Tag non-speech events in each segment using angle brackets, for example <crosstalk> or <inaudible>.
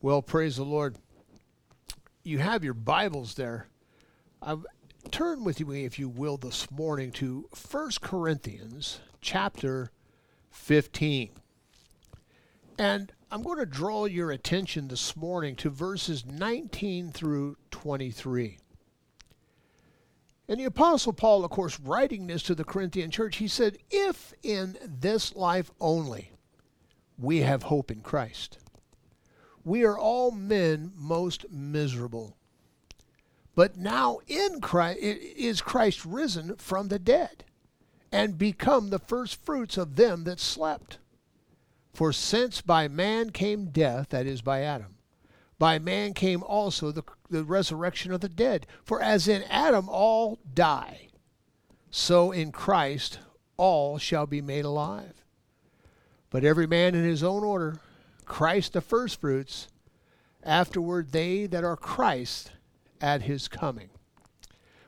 Well, praise the Lord. You have your Bibles there. I've turn with me, if you will, this morning to 1 Corinthians chapter 15. And I'm going to draw your attention this morning to verses 19 through 23. And the Apostle Paul, of course, writing this to the Corinthian church, he said, If in this life only we have hope in Christ we are all men most miserable. But now in Christ is Christ risen from the dead and become the first fruits of them that slept. For since by man came death, that is by Adam, by man came also the, the resurrection of the dead. For as in Adam all die, so in Christ all shall be made alive. But every man in his own order Christ the firstfruits, afterward they that are Christ at his coming.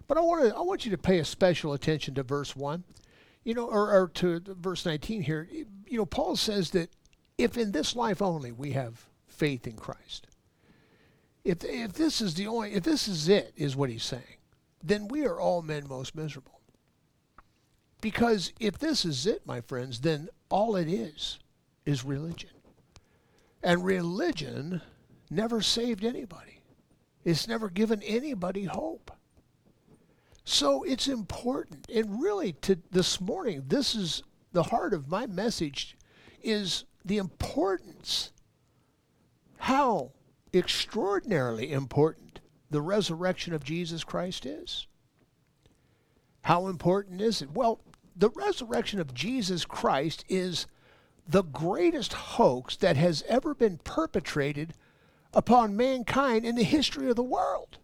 But I want I want you to pay a special attention to verse 1. You know, or, or to verse 19 here. You know, Paul says that if in this life only we have faith in Christ. If if this is the only if this is it is what he's saying, then we are all men most miserable. Because if this is it, my friends, then all it is is religion. And religion never saved anybody. It's never given anybody hope. So it's important. And really to this morning, this is the heart of my message is the importance how extraordinarily important the resurrection of Jesus Christ is. How important is it? Well, the resurrection of Jesus Christ is the greatest hoax that has ever been perpetrated upon mankind in the history of the world.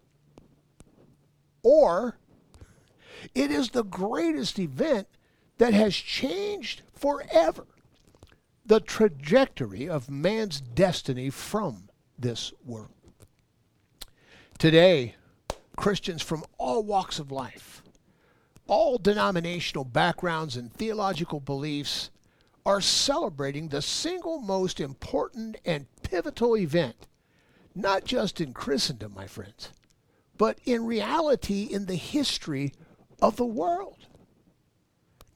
Or it is the greatest event that has changed forever the trajectory of man's destiny from this world. Today, Christians from all walks of life, all denominational backgrounds and theological beliefs are celebrating the single most important and pivotal event, not just in Christendom, my friends, but in reality in the history of the world.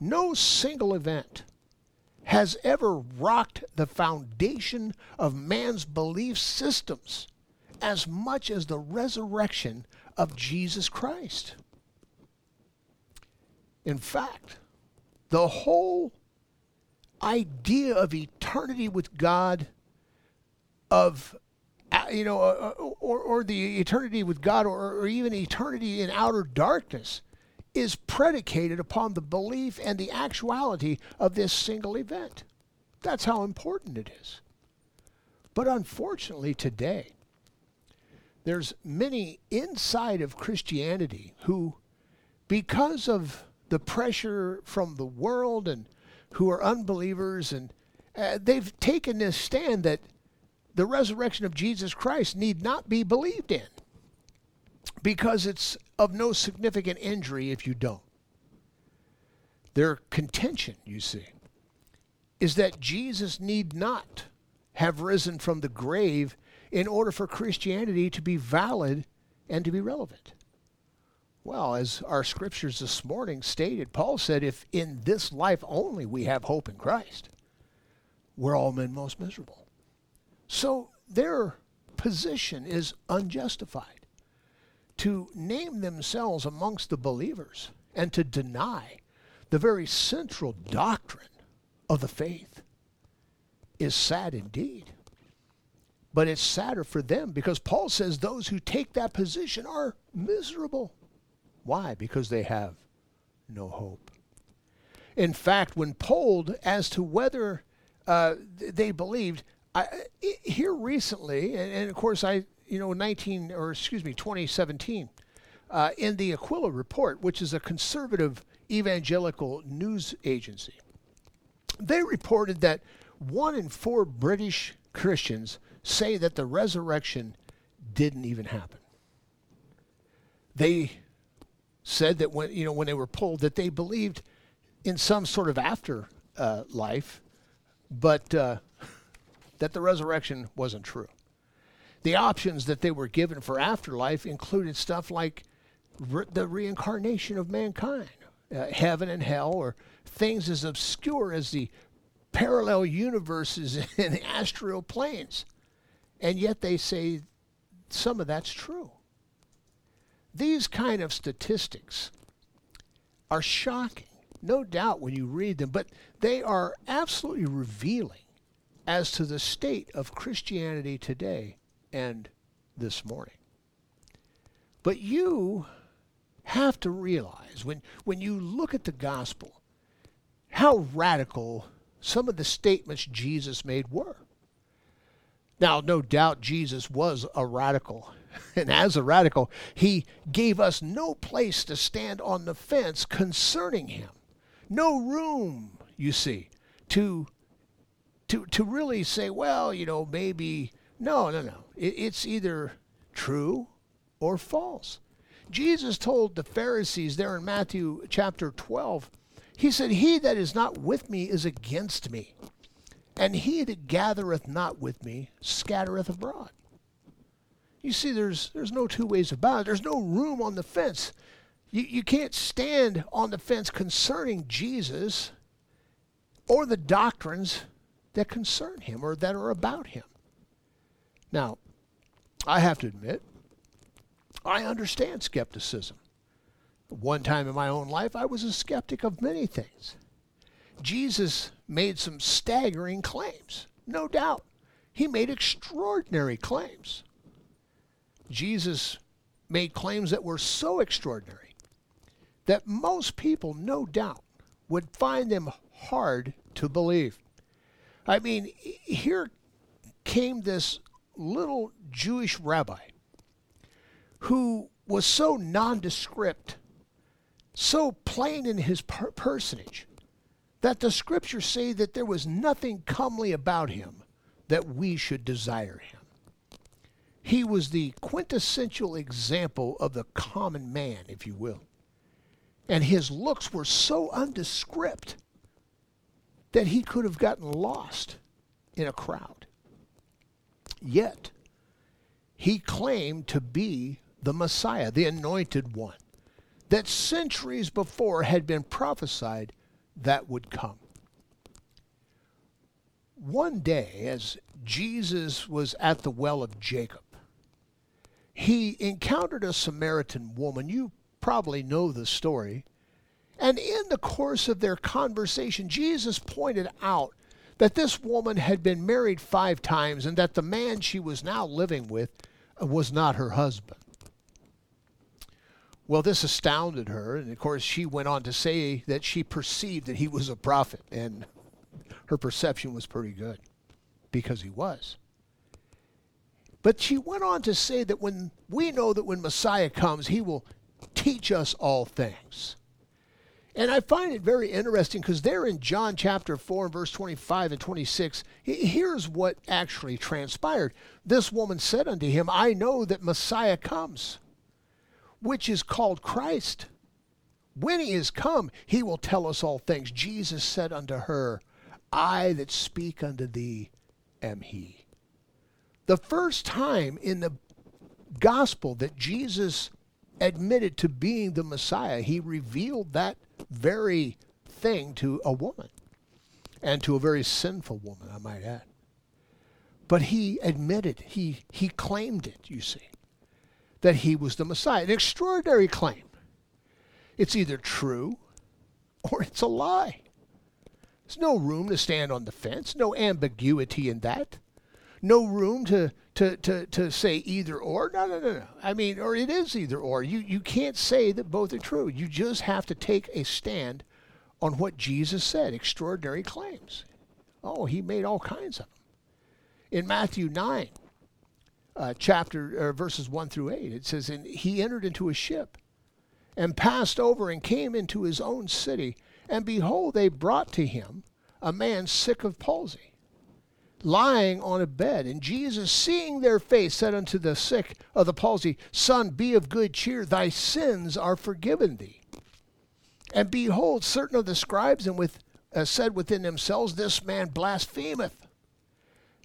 No single event has ever rocked the foundation of man's belief systems as much as the resurrection of Jesus Christ. In fact, the whole idea of eternity with God, of uh, you know, uh, uh, or, or the eternity with God, or, or even eternity in outer darkness, is predicated upon the belief and the actuality of this single event. That's how important it is. But unfortunately, today, there's many inside of Christianity who, because of the pressure from the world and who are unbelievers, and uh, they've taken this stand that the resurrection of Jesus Christ need not be believed in because it's of no significant injury if you don't. Their contention, you see, is that Jesus need not have risen from the grave in order for Christianity to be valid and to be relevant. Well, as our scriptures this morning stated, Paul said, if in this life only we have hope in Christ, we're all men most miserable. So their position is unjustified. To name themselves amongst the believers and to deny the very central doctrine of the faith is sad indeed. But it's sadder for them because Paul says those who take that position are miserable. Why? Because they have no hope. In fact, when polled as to whether uh, they believed, I, here recently, and, and, of course, I, you know, 19 or excuse me, 2017, uh, in the Aquila Report, which is a conservative evangelical news agency, they reported that one in four British Christians say that the resurrection didn't even happen. They said that when you know when they were pulled that they believed in some sort of after uh, life, but uh, that the resurrection wasn't true. the options that they were given for afterlife included stuff like re- the reincarnation of mankind, uh, heaven and hell, or things as obscure as the parallel universes <laughs> the astral planes. And yet they say some of that's true. These kind of statistics are shocking, no doubt, when you read them, but they are absolutely revealing as to the state of Christianity today and this morning. But you have to realize when, when you look at the gospel how radical some of the statements Jesus made were. Now, no doubt Jesus was a radical. <laughs> And as a radical, he gave us no place to stand on the fence concerning him. No room, you see, to to to really say, well, you know, maybe no, no, no. It, it's either true or false. Jesus told the Pharisees there in Matthew chapter 12, he said, He that is not with me is against me, and he that gathereth not with me scattereth abroad. You see, there's, there's no two ways about it. There's no room on the fence. You, you can't stand on the fence concerning Jesus or the doctrines that concern him or that are about him. Now, I have to admit, I understand skepticism. One time in my own life, I was a skeptic of many things. Jesus made some staggering claims, no doubt. He made extraordinary claims. Jesus made claims that were so extraordinary that most people, no doubt, would find them hard to believe. I mean, here came this little Jewish rabbi who was so nondescript, so plain in his per- personage, that the scriptures say that there was nothing comely about him that we should desire him. He was the quintessential example of the common man, if you will. And his looks were so undescript that he could have gotten lost in a crowd. Yet, he claimed to be the Messiah, the anointed one, that centuries before had been prophesied that would come. One day, as Jesus was at the well of Jacob, he encountered a Samaritan woman. You probably know the story. And in the course of their conversation, Jesus pointed out that this woman had been married five times and that the man she was now living with uh, was not her husband. Well, this astounded her, and of course, she went on to say that she perceived that he was a prophet, and her perception was pretty good because he was. But she went on to say that when we know that when Messiah comes, he will teach us all things. And I find it very interesting because there in John chapter 4 and verse 25 and 26, here's what actually transpired. This woman said unto him, I know that Messiah comes, which is called Christ. When he is come, he will tell us all things. Jesus said unto her, I that speak unto thee am he. The first time in the gospel that Jesus admitted to being the Messiah, he revealed that very thing to a woman and to a very sinful woman, I might add. But he admitted, he, he claimed it, you see, that he was the Messiah. An extraordinary claim. It's either true or it's a lie. There's no room to stand on the fence, no ambiguity in that. No room to, to, to, to say either or. No, no, no, no. I mean, or it is either or. You, you can't say that both are true. You just have to take a stand on what Jesus said. Extraordinary claims. Oh, he made all kinds of them. In Matthew 9, uh, chapter uh, verses 1 through 8, it says, And he entered into a ship and passed over and came into his own city. And behold, they brought to him a man sick of palsy lying on a bed. And Jesus, seeing their face, said unto the sick of the palsy, Son, be of good cheer, thy sins are forgiven thee. And behold, certain of the scribes and with, uh, said within themselves, This man blasphemeth.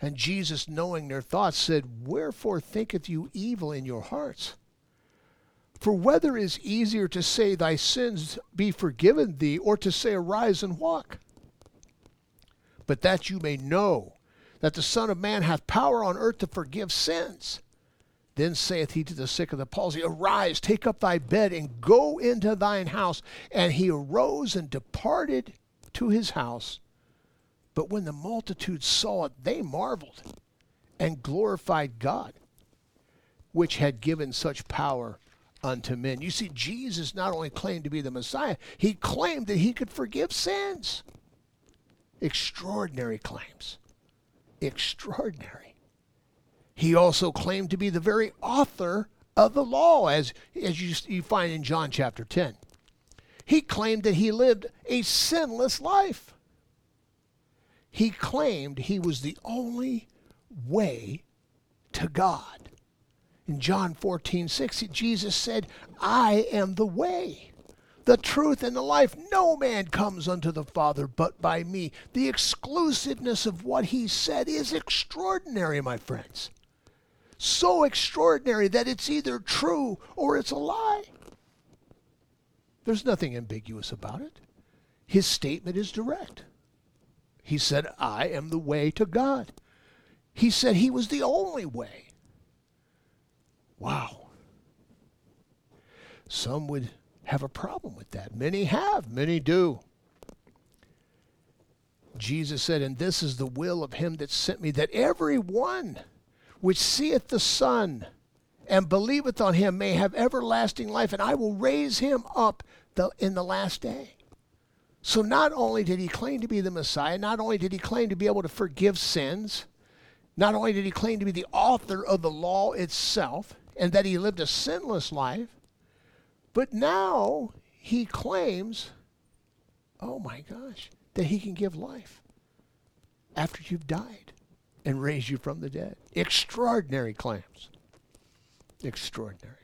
And Jesus, knowing their thoughts, said, Wherefore thinketh you evil in your hearts? For whether is easier to say, Thy sins be forgiven thee, or to say, Arise and walk? But that you may know that the Son of Man hath power on earth to forgive sins. Then saith he to the sick of the palsy, Arise, take up thy bed, and go into thine house. And he arose and departed to his house. But when the multitude saw it, they marveled and glorified God, which had given such power unto men. You see, Jesus not only claimed to be the Messiah, he claimed that he could forgive sins. Extraordinary claims. Extraordinary. He also claimed to be the very author of the law, as, as you, you find in John chapter 10. He claimed that he lived a sinless life. He claimed he was the only way to God. In John 14, 6, Jesus said, I am the way, the truth, and the life. No man comes unto the Father but by me. The exclusiveness of what he said is extraordinary, my friends. So extraordinary that it's either true or it's a lie. There's nothing ambiguous about it. His statement is direct. He said, I am the way to God. He said he was the only way. Wow. Some would have a problem with that. Many have, many do. Jesus said, And this is the will of him that sent me, that every one which seeth the Son and believeth on him may have everlasting life, and I will raise him up the, in the last day. So not only did he claim to be the Messiah, not only did he claim to be able to forgive sins, not only did he claim to be the author of the law itself, and that he lived a sinless life, but now he claims, oh my gosh, that he can give life after you've died and raise you from the dead. Extraordinary claims. Extraordinary.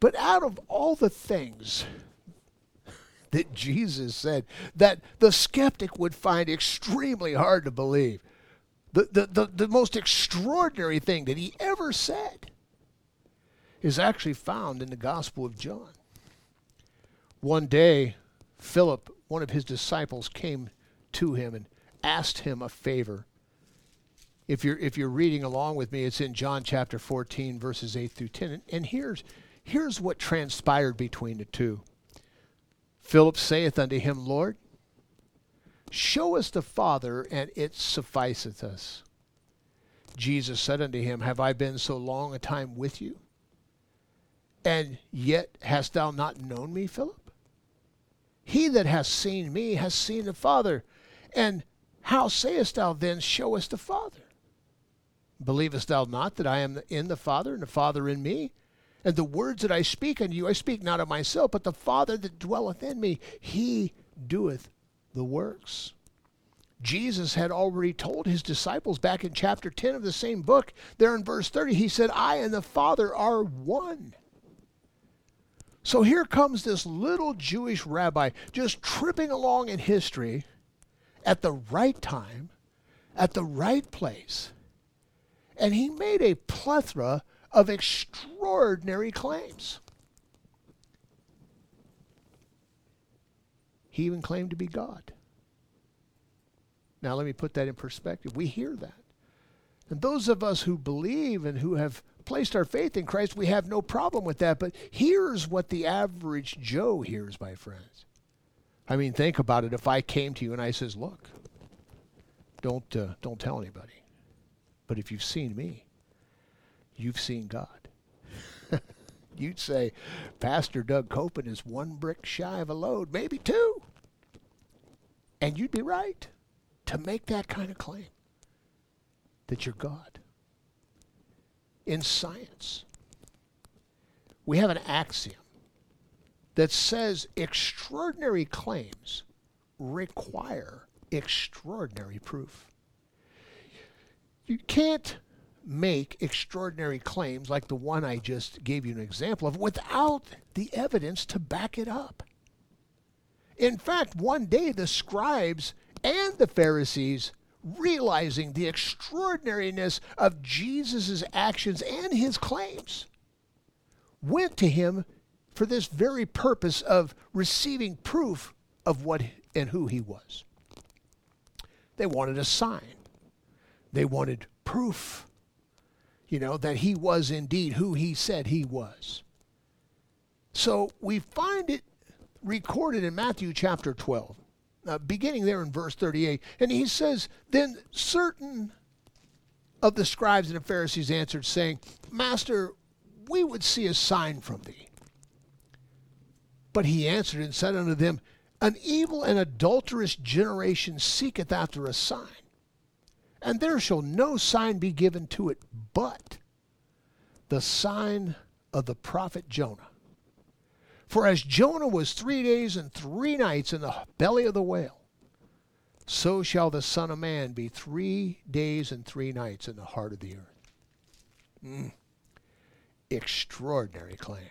But out of all the things that Jesus said that the skeptic would find extremely hard to believe, the, the, the, the most extraordinary thing that he ever said is actually found in the Gospel of John. One day, Philip, one of his disciples, came to him and asked him a favor. If you're if you're reading along with me, it's in John chapter 14, verses 8 through 10. And, and here's here's what transpired between the two. Philip saith unto him, Lord, show us the Father, and it sufficeth us. Jesus said unto him, Have I been so long a time with you? And yet hast thou not known me, Philip? He that hath seen me has seen the Father. And how sayest thou then, Show us the Father? Believest thou not that I am in the Father, and the Father in me? And the words that I speak unto you, I speak not of myself, but the Father that dwelleth in me, he doeth the works. Jesus had already told his disciples back in chapter 10 of the same book, there in verse 30, he said, I and the Father are one. So here comes this little Jewish rabbi just tripping along in history at the right time, at the right place. And he made a plethora of extraordinary claims. He even claimed to be God. Now, let me put that in perspective. We hear that. And those of us who believe and who have placed our faith in Christ, we have no problem with that. But here's what the average Joe hears, my friends. I mean, think about it. If I came to you and I says, "Look, don't uh, don't tell anybody, but if you've seen me, you've seen God. <laughs> You'd say, Pastor Doug Copen is one brick shy of a load, maybe two. And you'd be right to make that kind of claim that you're God. In science, we have an axiom that says extraordinary claims require extraordinary proof. You can't make extraordinary claims like the one I just gave you an example of without the evidence to back it up. In fact, one day the scribes and the Pharisees realizing the extraordinariness of Jesus' actions and his claims, went to him for this very purpose of receiving proof of what and who he was. They wanted a sign. They wanted proof, you know, that he was indeed who he said he was. So we find it recorded in Matthew chapter 12, uh, beginning there in verse 38. And he says, Then certain of the scribes and the Pharisees answered, saying, Master, we would see a sign from thee. But he answered and said unto them, An evil and adulterous generation seeketh after a sign, and there shall no sign be given to it but the sign of the prophet Jonah. For as Jonah was three days and three nights in the belly of the whale, so shall the Son of Man be three days and three nights in the heart of the earth. Mm. Extraordinary claim.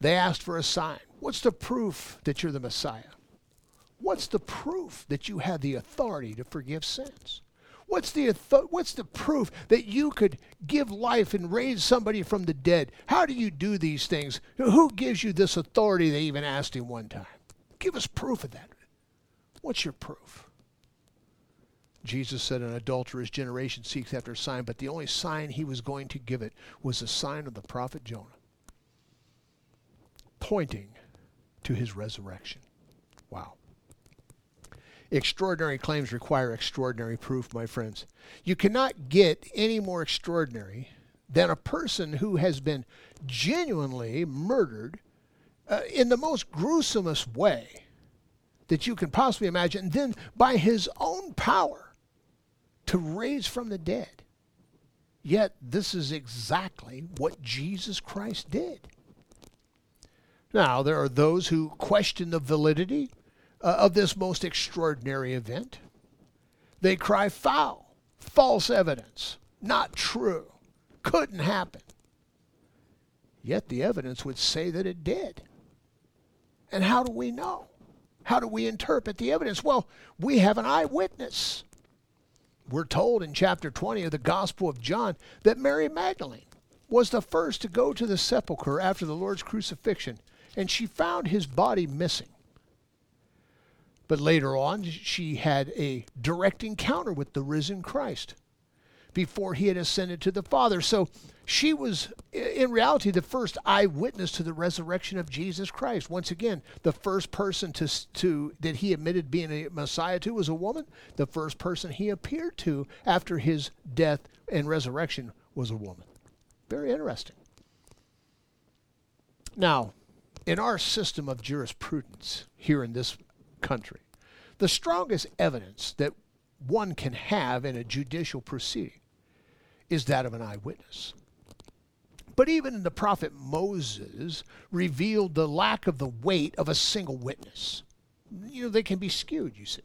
They asked for a sign. What's the proof that you're the Messiah? What's the proof that you have the authority to forgive sins? What's the what's the proof that you could give life and raise somebody from the dead? How do you do these things? Who gives you this authority? They even asked him one time. Give us proof of that. What's your proof? Jesus said, An adulterous generation seeks after a sign, but the only sign he was going to give it was the sign of the prophet Jonah, pointing to his resurrection. Wow. Extraordinary claims require extraordinary proof, my friends. You cannot get any more extraordinary than a person who has been genuinely murdered uh, in the most gruesomest way that you can possibly imagine, then by his own power to raise from the dead. Yet, this is exactly what Jesus Christ did. Now, there are those who question the validity uh, of this most extraordinary event. They cry foul, false evidence, not true, couldn't happen. Yet the evidence would say that it did. And how do we know? How do we interpret the evidence? Well, we have an eyewitness. We're told in chapter 20 of the Gospel of John that Mary Magdalene was the first to go to the sepulchre after the Lord's crucifixion, and she found his body missing. But later on, she had a direct encounter with the risen Christ before he had ascended to the Father. So she was, in reality, the first eyewitness to the resurrection of Jesus Christ. Once again, the first person to, to that he admitted being a Messiah to was a woman. The first person he appeared to after his death and resurrection was a woman. Very interesting. Now, in our system of jurisprudence here in this country. The strongest evidence that one can have in a judicial proceeding is that of an eyewitness. But even the prophet Moses revealed the lack of the weight of a single witness. You know, they can be skewed, you see.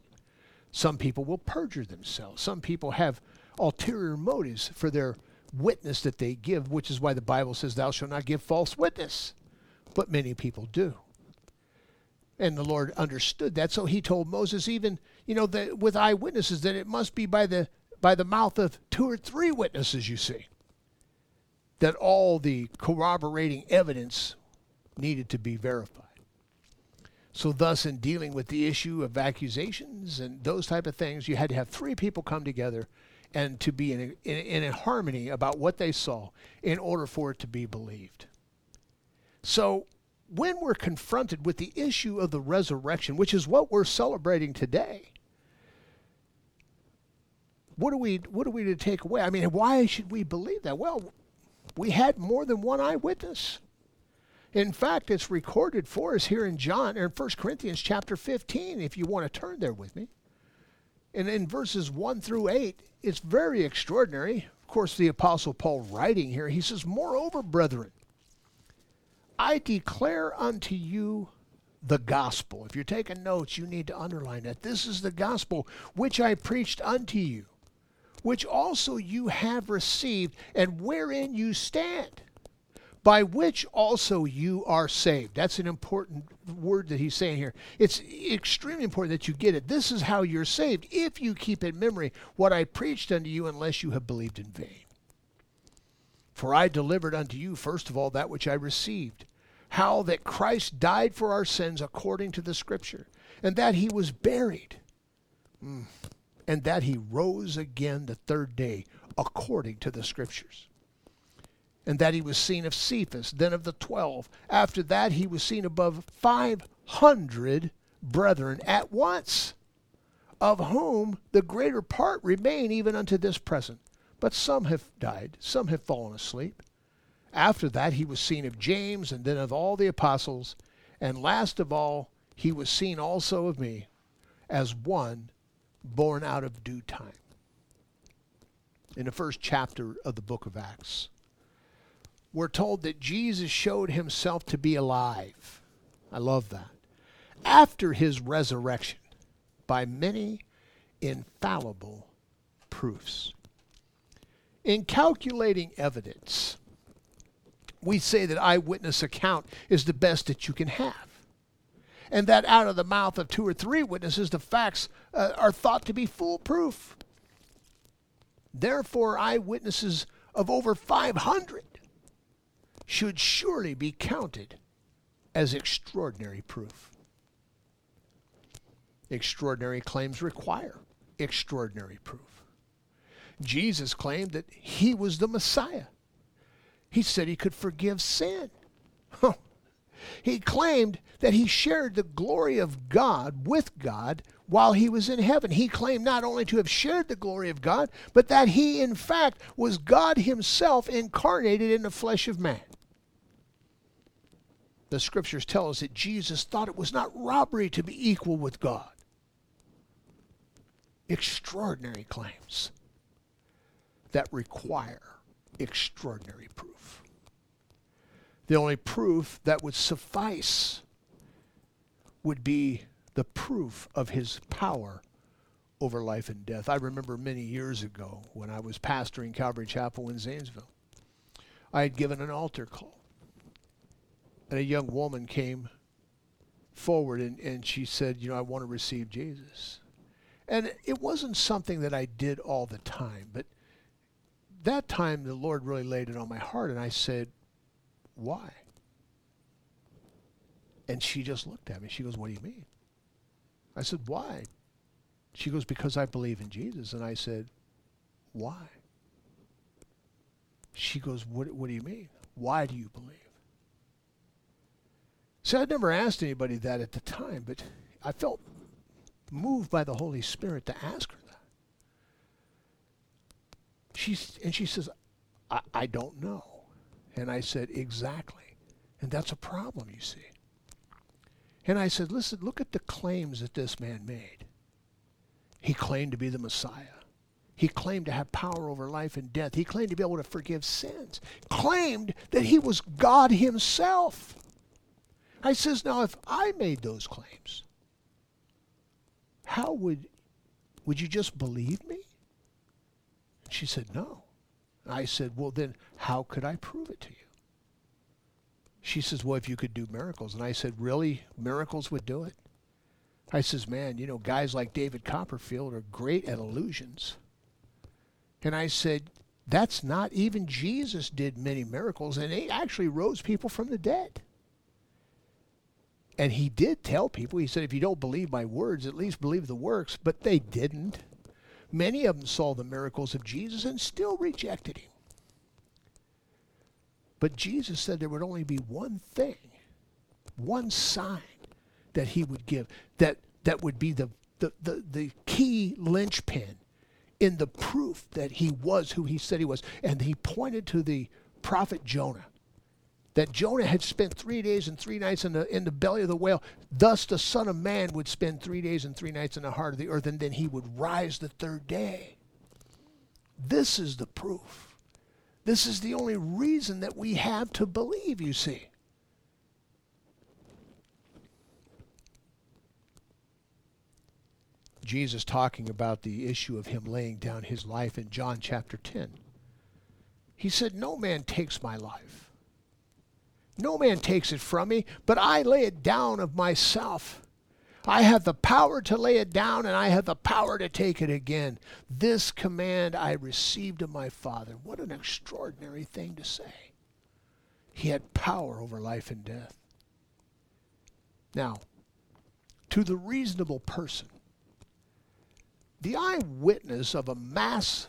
Some people will perjure themselves. Some people have ulterior motives for their witness that they give, which is why the Bible says, Thou shalt not give false witness. But many people do. And the Lord understood that. So he told Moses, even, you know, that with eyewitnesses, that it must be by the by the mouth of two or three witnesses, you see. That all the corroborating evidence needed to be verified. So thus in dealing with the issue of accusations and those type of things, you had to have three people come together and to be in a, in, in harmony about what they saw in order for it to be believed. So when we're confronted with the issue of the resurrection, which is what we're celebrating today, what are we what are we to take away? I mean, why should we believe that? Well, we had more than one eyewitness. In fact, it's recorded for us here in John or in 1 Corinthians chapter 15, if you want to turn there with me. And in verses 1 through 8, it's very extraordinary. Of course, the Apostle Paul writing here, he says, Moreover, brethren, I declare unto you the gospel. If you're taking notes, you need to underline that. This is the gospel which I preached unto you, which also you have received, and wherein you stand, by which also you are saved. That's an important word that he's saying here. It's extremely important that you get it. This is how you're saved if you keep in memory what I preached unto you, unless you have believed in vain. For I delivered unto you, first of all, that which I received how that Christ died for our sins according to the Scripture, and that he was buried, mm. and that he rose again the third day according to the Scriptures and that he was seen of Cephas, then of the twelve. After that, he was seen above five hundred brethren at once, of whom the greater part remain even unto this present. But some have died, some have fallen asleep. After that, he was seen of James, and then of all the apostles. And last of all, he was seen also of me, as one born out of due time. In the first chapter of the book of Acts we're told that Jesus showed himself to be alive. I love that. After his resurrection, by many infallible proofs. In calculating evidence, we say that eyewitness account is the best that you can have. And that out of the mouth of two or three witnesses, the facts uh, are thought to be foolproof. Therefore, eyewitnesses of over 500 should surely be counted as extraordinary proof. Extraordinary claims require extraordinary proof. Jesus claimed that he was the Messiah. He said he could forgive sin. he claimed that he shared the glory of God with God while he was in heaven. He claimed not only to have shared the glory of God, but that he, in fact, was God himself incarnated in the flesh of man the scriptures tell us that Jesus thought it was not robbery to be equal with God. Extraordinary claims that require extraordinary proof. The only proof that would suffice would be the proof of his power over life and death. I remember many years ago when I was pastoring Calvary Chapel in Zanesville, I had given an altar call and a young woman came forward and, and she said, You know, I want to receive Jesus. And it wasn't something that I did all the time, but that time the Lord really laid it on my heart, and I said, Why? And she just looked at me. She goes, What do you mean? I said, Why? She goes, Because I believe in Jesus. And I said, Why? She goes, What, what do you mean? Why do you believe? See, I'd never asked anybody that at the time, but I felt moved by the Holy Spirit to ask her. She's, and she says, I, I don't know. And I said, Exactly. And that's a problem, you see. And I said, Listen, look at the claims that this man made. He claimed to be the Messiah. He claimed to have power over life and death. He claimed to be able to forgive sins. Claimed that he was God himself. I says, now if I made those claims, how would would you just believe me? She said, no. I said, well then how could I prove it to you? She says, well if you could do miracles. And I said, really? Miracles would do it? I says, man, you know, guys like David Copperfield are great at illusions. And I said, that's not even Jesus did many miracles, and he actually rose people from the dead. And he did tell people, he said, if you don't believe my words, at least believe the works. But they didn't. Many of them saw the miracles of Jesus and still rejected him. But Jesus said there would only be one thing, one sign that he would give, that, that would be the, the, the, the key linchpin in the proof that he was who he said he was. And he pointed to the prophet Jonah that Jonah had spent three days and three nights in the, in the belly of the whale. Thus, the Son of Man would spend three days and three nights in the heart of the earth, and then he would rise the third day. This is the proof. This is the only reason that we have to believe, you see. Jesus talking about the issue of him laying down his life in John chapter 10. He said, No man takes my life No man takes it from me, but I lay it down of myself. I have the power to lay it down, and I have the power to take it again. This command I received of my Father. What an extraordinary thing to say. He had power over life and death. Now, to the reasonable person, the eyewitness of a mass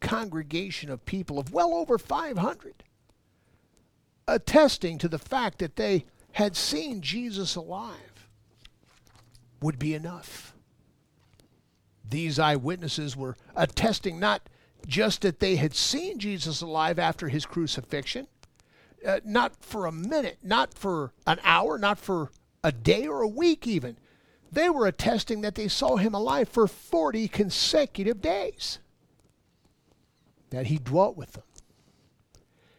congregation of people of well over 500 attesting to the fact that they had seen Jesus alive would be enough. These eyewitnesses were attesting not just that they had seen Jesus alive after his crucifixion, uh, not for a minute, not for an hour, not for a day or a week even. They were attesting that they saw him alive for 40 consecutive days. That he dwelt with them.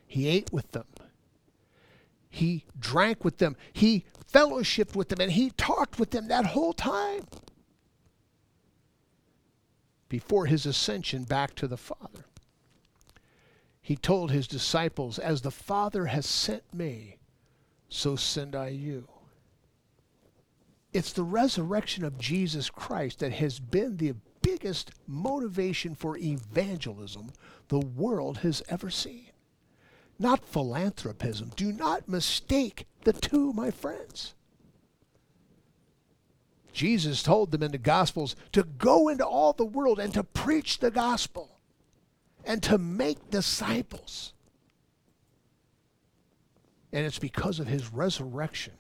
He ate with them. He drank with them. He fellowshiped with them. And he talked with them that whole time before his ascension back to the Father. He told his disciples, As the Father has sent me, so send I you. It's the resurrection of Jesus Christ that has been the biggest motivation for evangelism the world has ever seen. Not philanthropism. Do not mistake the two, my friends. Jesus told them in the Gospels to go into all the world and to preach the gospel and to make disciples. And it's because of his resurrection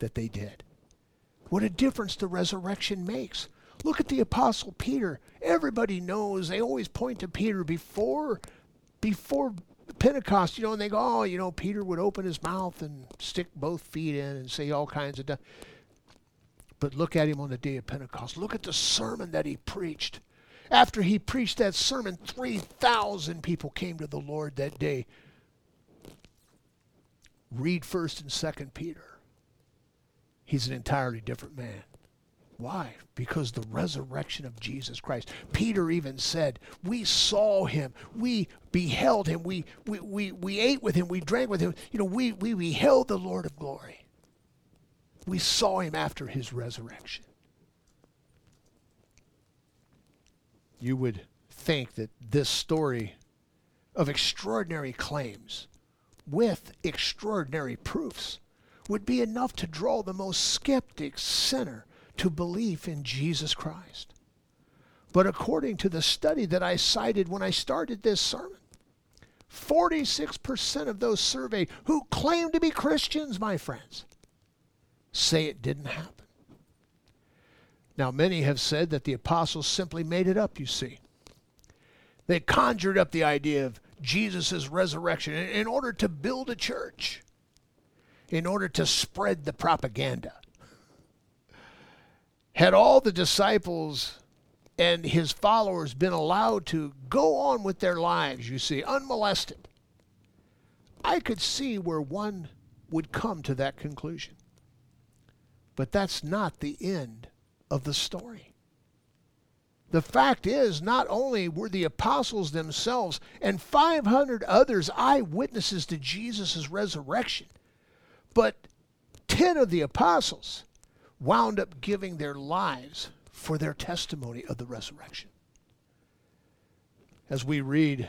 that they did. What a difference the resurrection makes. Look at the apostle Peter. Everybody knows they always point to Peter before before Pentecost, you know, and they go, "Oh, you know, Peter would open his mouth and stick both feet in and say all kinds of stuff." But look at him on the day of Pentecost. Look at the sermon that he preached. After he preached that sermon, 3,000 people came to the Lord that day. Read 1st and 2nd Peter he's an entirely different man. Why? Because the resurrection of Jesus Christ. Peter even said, We saw him, we beheld him, we, we, we, we ate with him, we drank with him. You know, we, we beheld the Lord of glory. We saw him after his resurrection. You would think that this story of extraordinary claims with extraordinary proofs would be enough to draw the most skeptic sinner to belief in Jesus Christ. But according to the study that I cited when I started this sermon, 46% of those surveyed who claim to be Christians, my friends, say it didn't happen. Now, many have said that the apostles simply made it up, you see. They conjured up the idea of Jesus' resurrection in order to build a church in order to spread the propaganda. Had all the disciples and his followers been allowed to go on with their lives, you see, unmolested, I could see where one would come to that conclusion. But that's not the end of the story. The fact is, not only were the apostles themselves and 500 others eyewitnesses to Jesus' resurrection, but 10 of the apostles wound up giving their lives for their testimony of the resurrection. As we read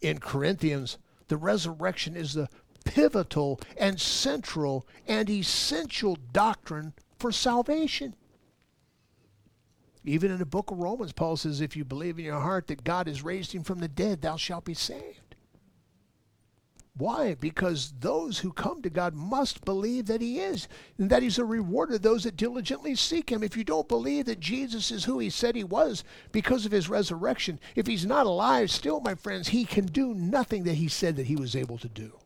in Corinthians, the resurrection is the pivotal and central and essential doctrine for salvation. Even in the book of Romans, Paul says, If you believe in your heart that God has raised him from the dead, thou shalt be saved. Why? Because those who come to God must believe that He is, and that He's a rewarder of those that diligently seek Him. If you don't believe that Jesus is who He said He was because of His resurrection, if He's not alive still, my friends, He can do nothing that He said that He was able to do.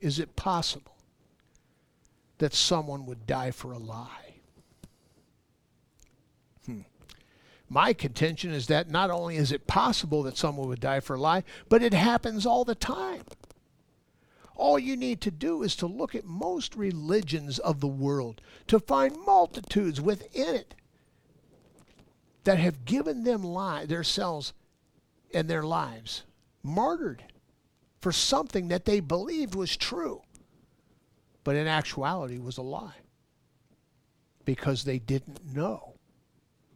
Is it possible that someone would die for a lie? My contention is that not only is it possible that someone would die for a lie, but it happens all the time. All you need to do is to look at most religions of the world to find multitudes within it that have given them li- themselves and their lives martyred for something that they believed was true, but in actuality was a lie because they didn't know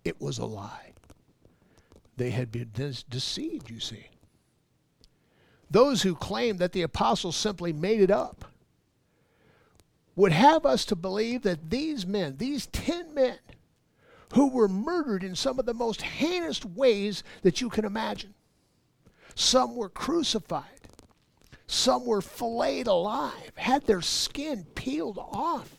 it was a lie. They had been deceived, you see. Those who claim that the apostles simply made it up would have us to believe that these men, these 10 men, who were murdered in some of the most heinous ways that you can imagine. Some were crucified. Some were filleted alive, had their skin peeled off.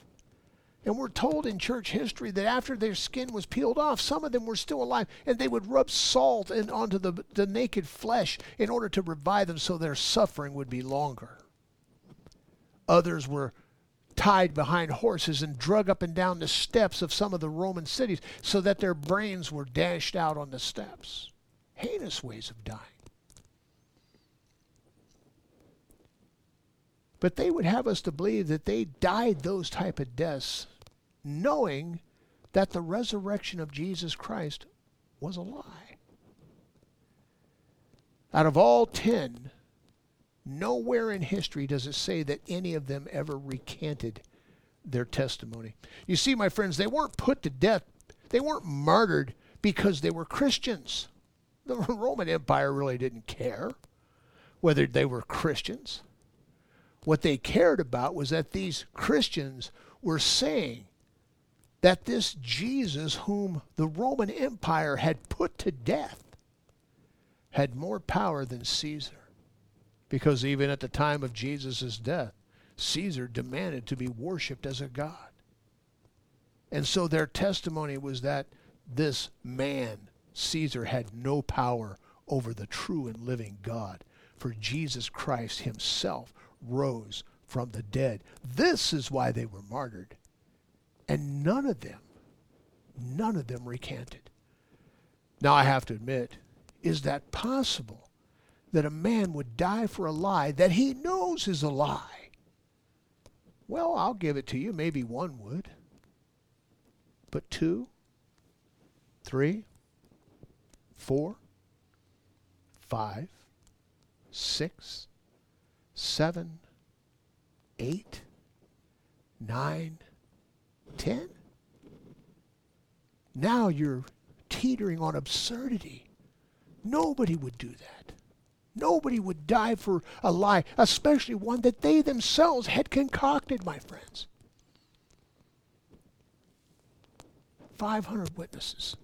And we're told in church history that after their skin was peeled off, some of them were still alive, and they would rub salt in, onto the, the naked flesh in order to revive them so their suffering would be longer. Others were tied behind horses and drug up and down the steps of some of the Roman cities so that their brains were dashed out on the steps. Heinous ways of dying. But they would have us to believe that they died those type of deaths knowing that the resurrection of Jesus Christ was a lie. Out of all ten, Nowhere in history does it say that any of them ever recanted their testimony. You see, my friends, they weren't put to death, they weren't martyred because they were Christians. <laughs> The Roman Empire really didn't care whether they were Christians. What they cared about was that these Christians were saying that this Jesus, whom the Roman Empire had put to death, had more power than Caesar. Because even at the time of Jesus' death, Caesar demanded to be worshiped as a god. And so their testimony was that this man, Caesar, had no power over the true and living God, for Jesus Christ himself rose from the dead. This is why they were martyred. And none of them, none of them recanted. Now I have to admit, is that possible? that a man would die for a lie that he knows is a lie. Well, I'll give it to you. Maybe one would. But two, three, four, five, six, seven, eight, nine, ten. Now you're teetering on absurdity. Nobody would do that. Nobody would die for a lie, especially one that they themselves had concocted, my friends. 500 witnesses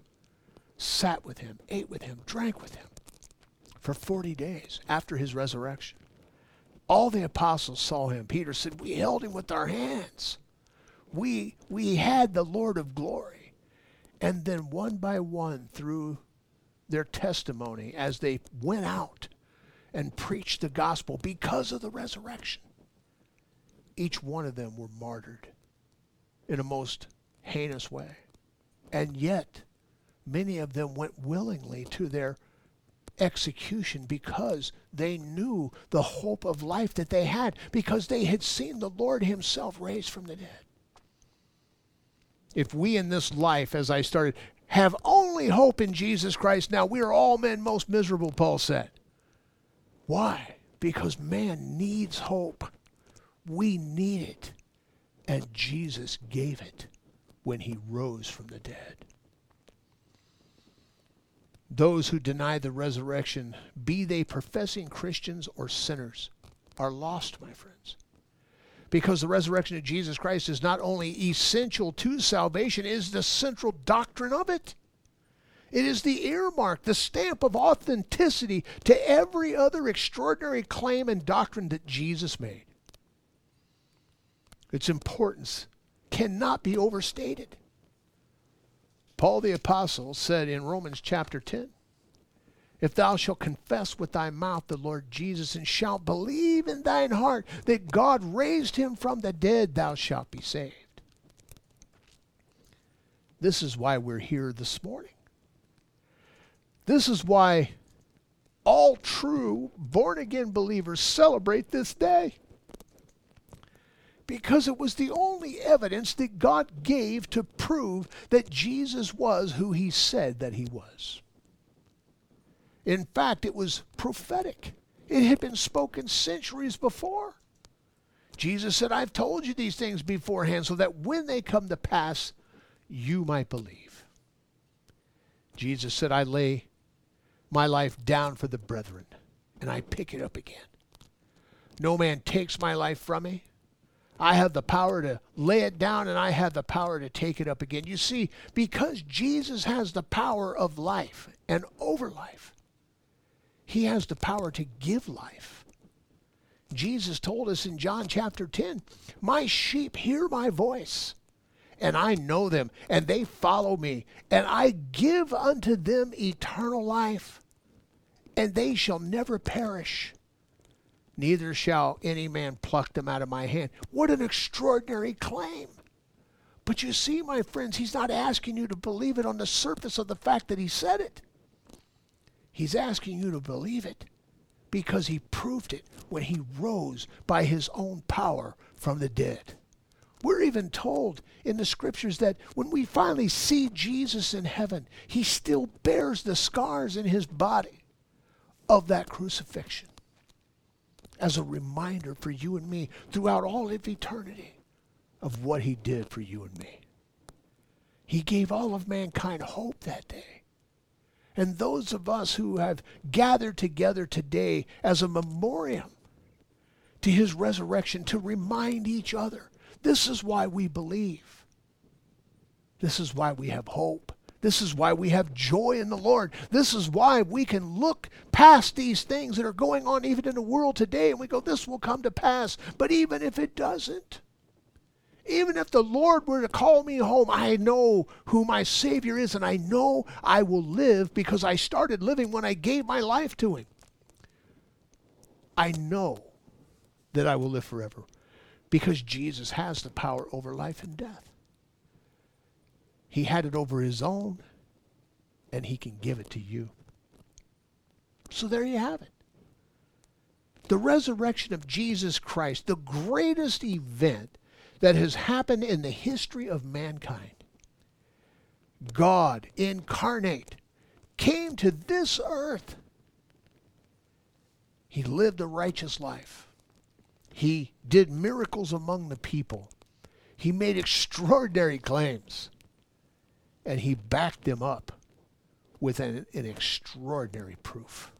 sat with him, ate with him, drank with him for 40 days after his resurrection. All the apostles saw him. Peter said, We held him with our hands. We, we had the Lord of glory. And then one by one, through their testimony, as they went out, and preached the gospel because of the resurrection. Each one of them were martyred in a most heinous way. And yet, many of them went willingly to their execution because they knew the hope of life that they had, because they had seen the Lord Himself raised from the dead. If we in this life, as I started, have only hope in Jesus Christ, now we are all men most miserable, Paul said. Why? Because man needs hope. We need it. And Jesus gave it when he rose from the dead. Those who deny the resurrection, be they professing Christians or sinners, are lost, my friends. Because the resurrection of Jesus Christ is not only essential to salvation, is the central doctrine of it. It is the earmark, the stamp of authenticity to every other extraordinary claim and doctrine that Jesus made. Its importance cannot be overstated. Paul the Apostle said in Romans chapter 10 If thou shalt confess with thy mouth the Lord Jesus and shalt believe in thine heart that God raised him from the dead, thou shalt be saved. This is why we're here this morning. This is why all true born again believers celebrate this day. Because it was the only evidence that God gave to prove that Jesus was who he said that he was. In fact, it was prophetic. It had been spoken centuries before. Jesus said, I've told you these things beforehand so that when they come to pass, you might believe. Jesus said, I lay my life down for the brethren, and I pick it up again. No man takes my life from me. I have the power to lay it down, and I have the power to take it up again. You see, because Jesus has the power of life and over life, he has the power to give life. Jesus told us in John chapter 10 My sheep hear my voice, and I know them, and they follow me, and I give unto them eternal life, and they shall never perish, neither shall any man pluck them out of my hand. What an extraordinary claim! But you see, my friends, he's not asking you to believe it on the surface of the fact that he said it. He's asking you to believe it because he proved it when he rose by his own power from the dead. We're even told in the scriptures that when we finally see Jesus in heaven, he still bears the scars in his body of that crucifixion as a reminder for you and me throughout all of eternity of what he did for you and me. He gave all of mankind hope that day. And those of us who have gathered together today as a memoriam to his resurrection to remind each other this is why we believe. This is why we have hope. This is why we have joy in the Lord. This is why we can look past these things that are going on even in the world today and we go, this will come to pass. But even if it doesn't, even if the Lord were to call me home, I know who my Savior is and I know I will live because I started living when I gave my life to Him. I know that I will live forever because Jesus has the power over life and death. He had it over his own, and he can give it to you. So there you have it. The resurrection of Jesus Christ, the greatest event that has happened in the history of mankind. God incarnate came to this earth. He lived a righteous life. He did miracles among the people. He made extraordinary claims and he backed them up with an, an extraordinary proof.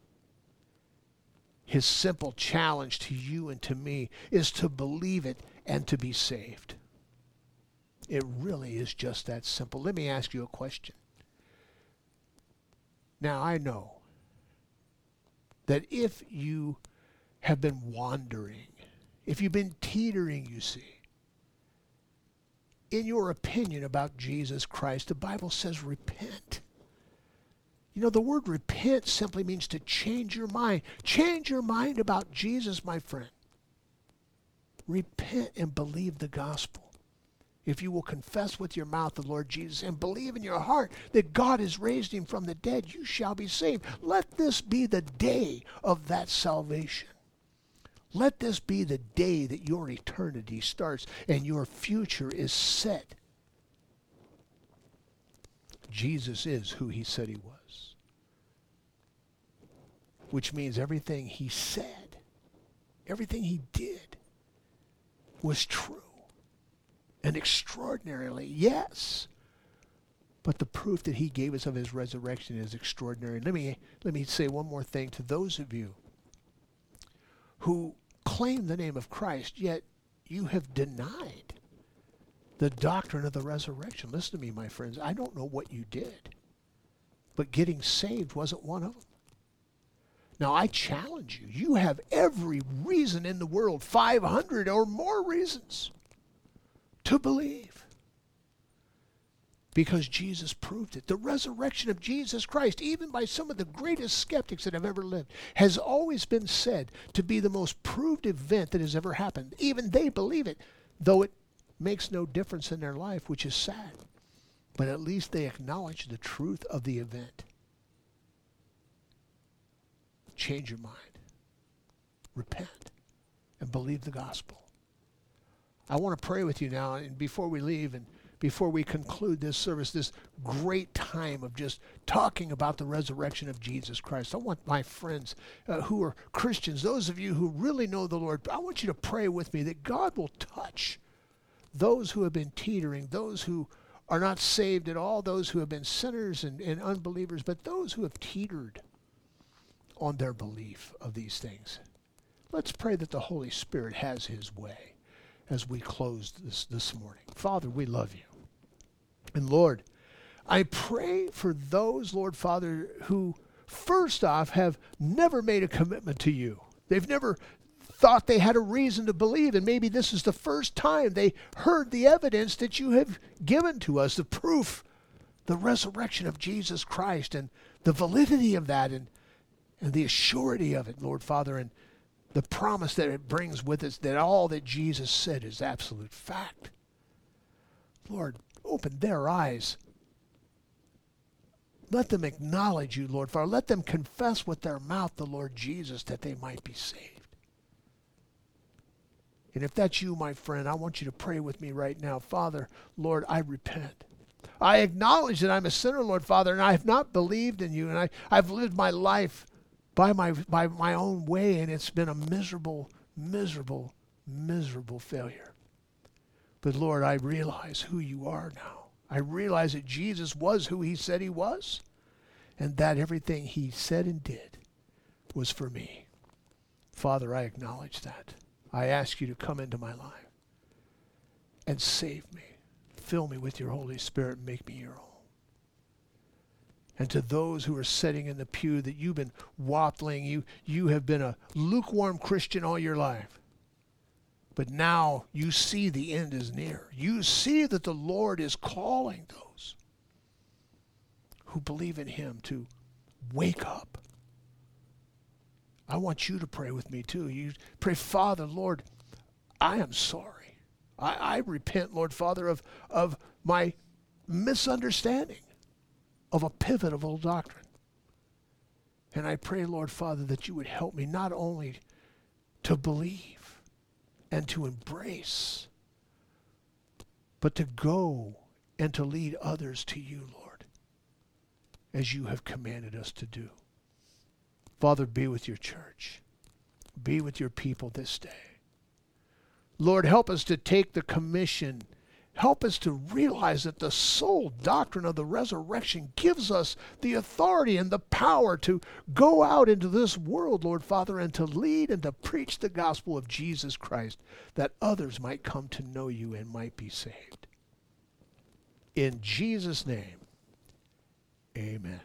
His simple challenge to you and to me is to believe it and to be saved. It really is just that simple. Let me ask you a question. Now, I know that if you have been wandering, if you've been teetering, you see, in your opinion about Jesus Christ, the Bible says repent. You know, the word repent simply means to change your mind. Change your mind about Jesus, my friend. Repent and believe the gospel. If you will confess with your mouth the Lord Jesus and believe in your heart that God has raised him from the dead, you shall be saved. Let this be the day of that salvation. Let this be the day that your eternity starts and your future is set. Jesus is who he said he was. Which means everything he said, everything he did was true. And extraordinarily, yes. But the proof that he gave us of his resurrection is extraordinary. Let me let me say one more thing to those of you who claim the name of Christ, yet you have denied the doctrine of the resurrection. Listen to me, my friends. I don't know what you did, but getting saved wasn't one of them. Now, I challenge you. You have every reason in the world, 500 or more reasons, to believe because Jesus proved it. The resurrection of Jesus Christ, even by some of the greatest skeptics that have ever lived, has always been said to be the most proved event that has ever happened. Even they believe it, though it makes no difference in their life, which is sad. But at least they acknowledge the truth of the event. Change your mind, repent, and believe the gospel. I want to pray with you now, and before we leave, and before we conclude this service, this great time of just talking about the resurrection of Jesus Christ. I want my friends uh, who are Christians, those of you who really know the Lord, I want you to pray with me that God will touch those who have been teetering, those who are not saved at all, those who have been sinners and, and unbelievers, but those who have teetered on their belief of these things. Let's pray that the Holy Spirit has his way as we close this this morning. Father, we love you. And Lord, I pray for those, Lord Father, who first off have never made a commitment to you. They've never thought they had a reason to believe, and maybe this is the first time they heard the evidence that you have given to us, the proof, the resurrection of Jesus Christ, and the validity of that, and, and the assurity of it, Lord Father, and the promise that it brings with us that all that Jesus said is absolute fact. Lord, open their eyes. Let them acknowledge you, Lord Father. Let them confess with their mouth the Lord Jesus that they might be saved. And if that's you, my friend, I want you to pray with me right now. Father, Lord, I repent. I acknowledge that I'm a sinner, Lord Father, and I have not believed in you, and I, I've lived my life by my, by my own way, and it's been a miserable, miserable, miserable failure. But Lord, I realize who you are now. I realize that Jesus was who he said he was, and that everything he said and did was for me. Father, I acknowledge that. I ask you to come into my life and save me. Fill me with your Holy Spirit and make me your own and to those who are sitting in the pew that you've been waffling, you, you have been a lukewarm Christian all your life. But now you see the end is near. You see that the Lord is calling those who believe in Him to wake up. I want you to pray with me too. You pray, Father, Lord, I am sorry. I, I repent, Lord Father, of, of my misunderstanding of a pivotal doctrine. And I pray, Lord Father, that you would help me not only to believe and to embrace, but to go and to lead others to you, Lord, as you have commanded us to do. Father, be with your church. Be with your people this day. Lord, help us to take the commission Help us to realize that the sole doctrine of the resurrection gives us the authority and the power to go out into this world, Lord Father, and to lead and to preach the gospel of Jesus Christ that others might come to know you and might be saved. In Jesus' name, amen.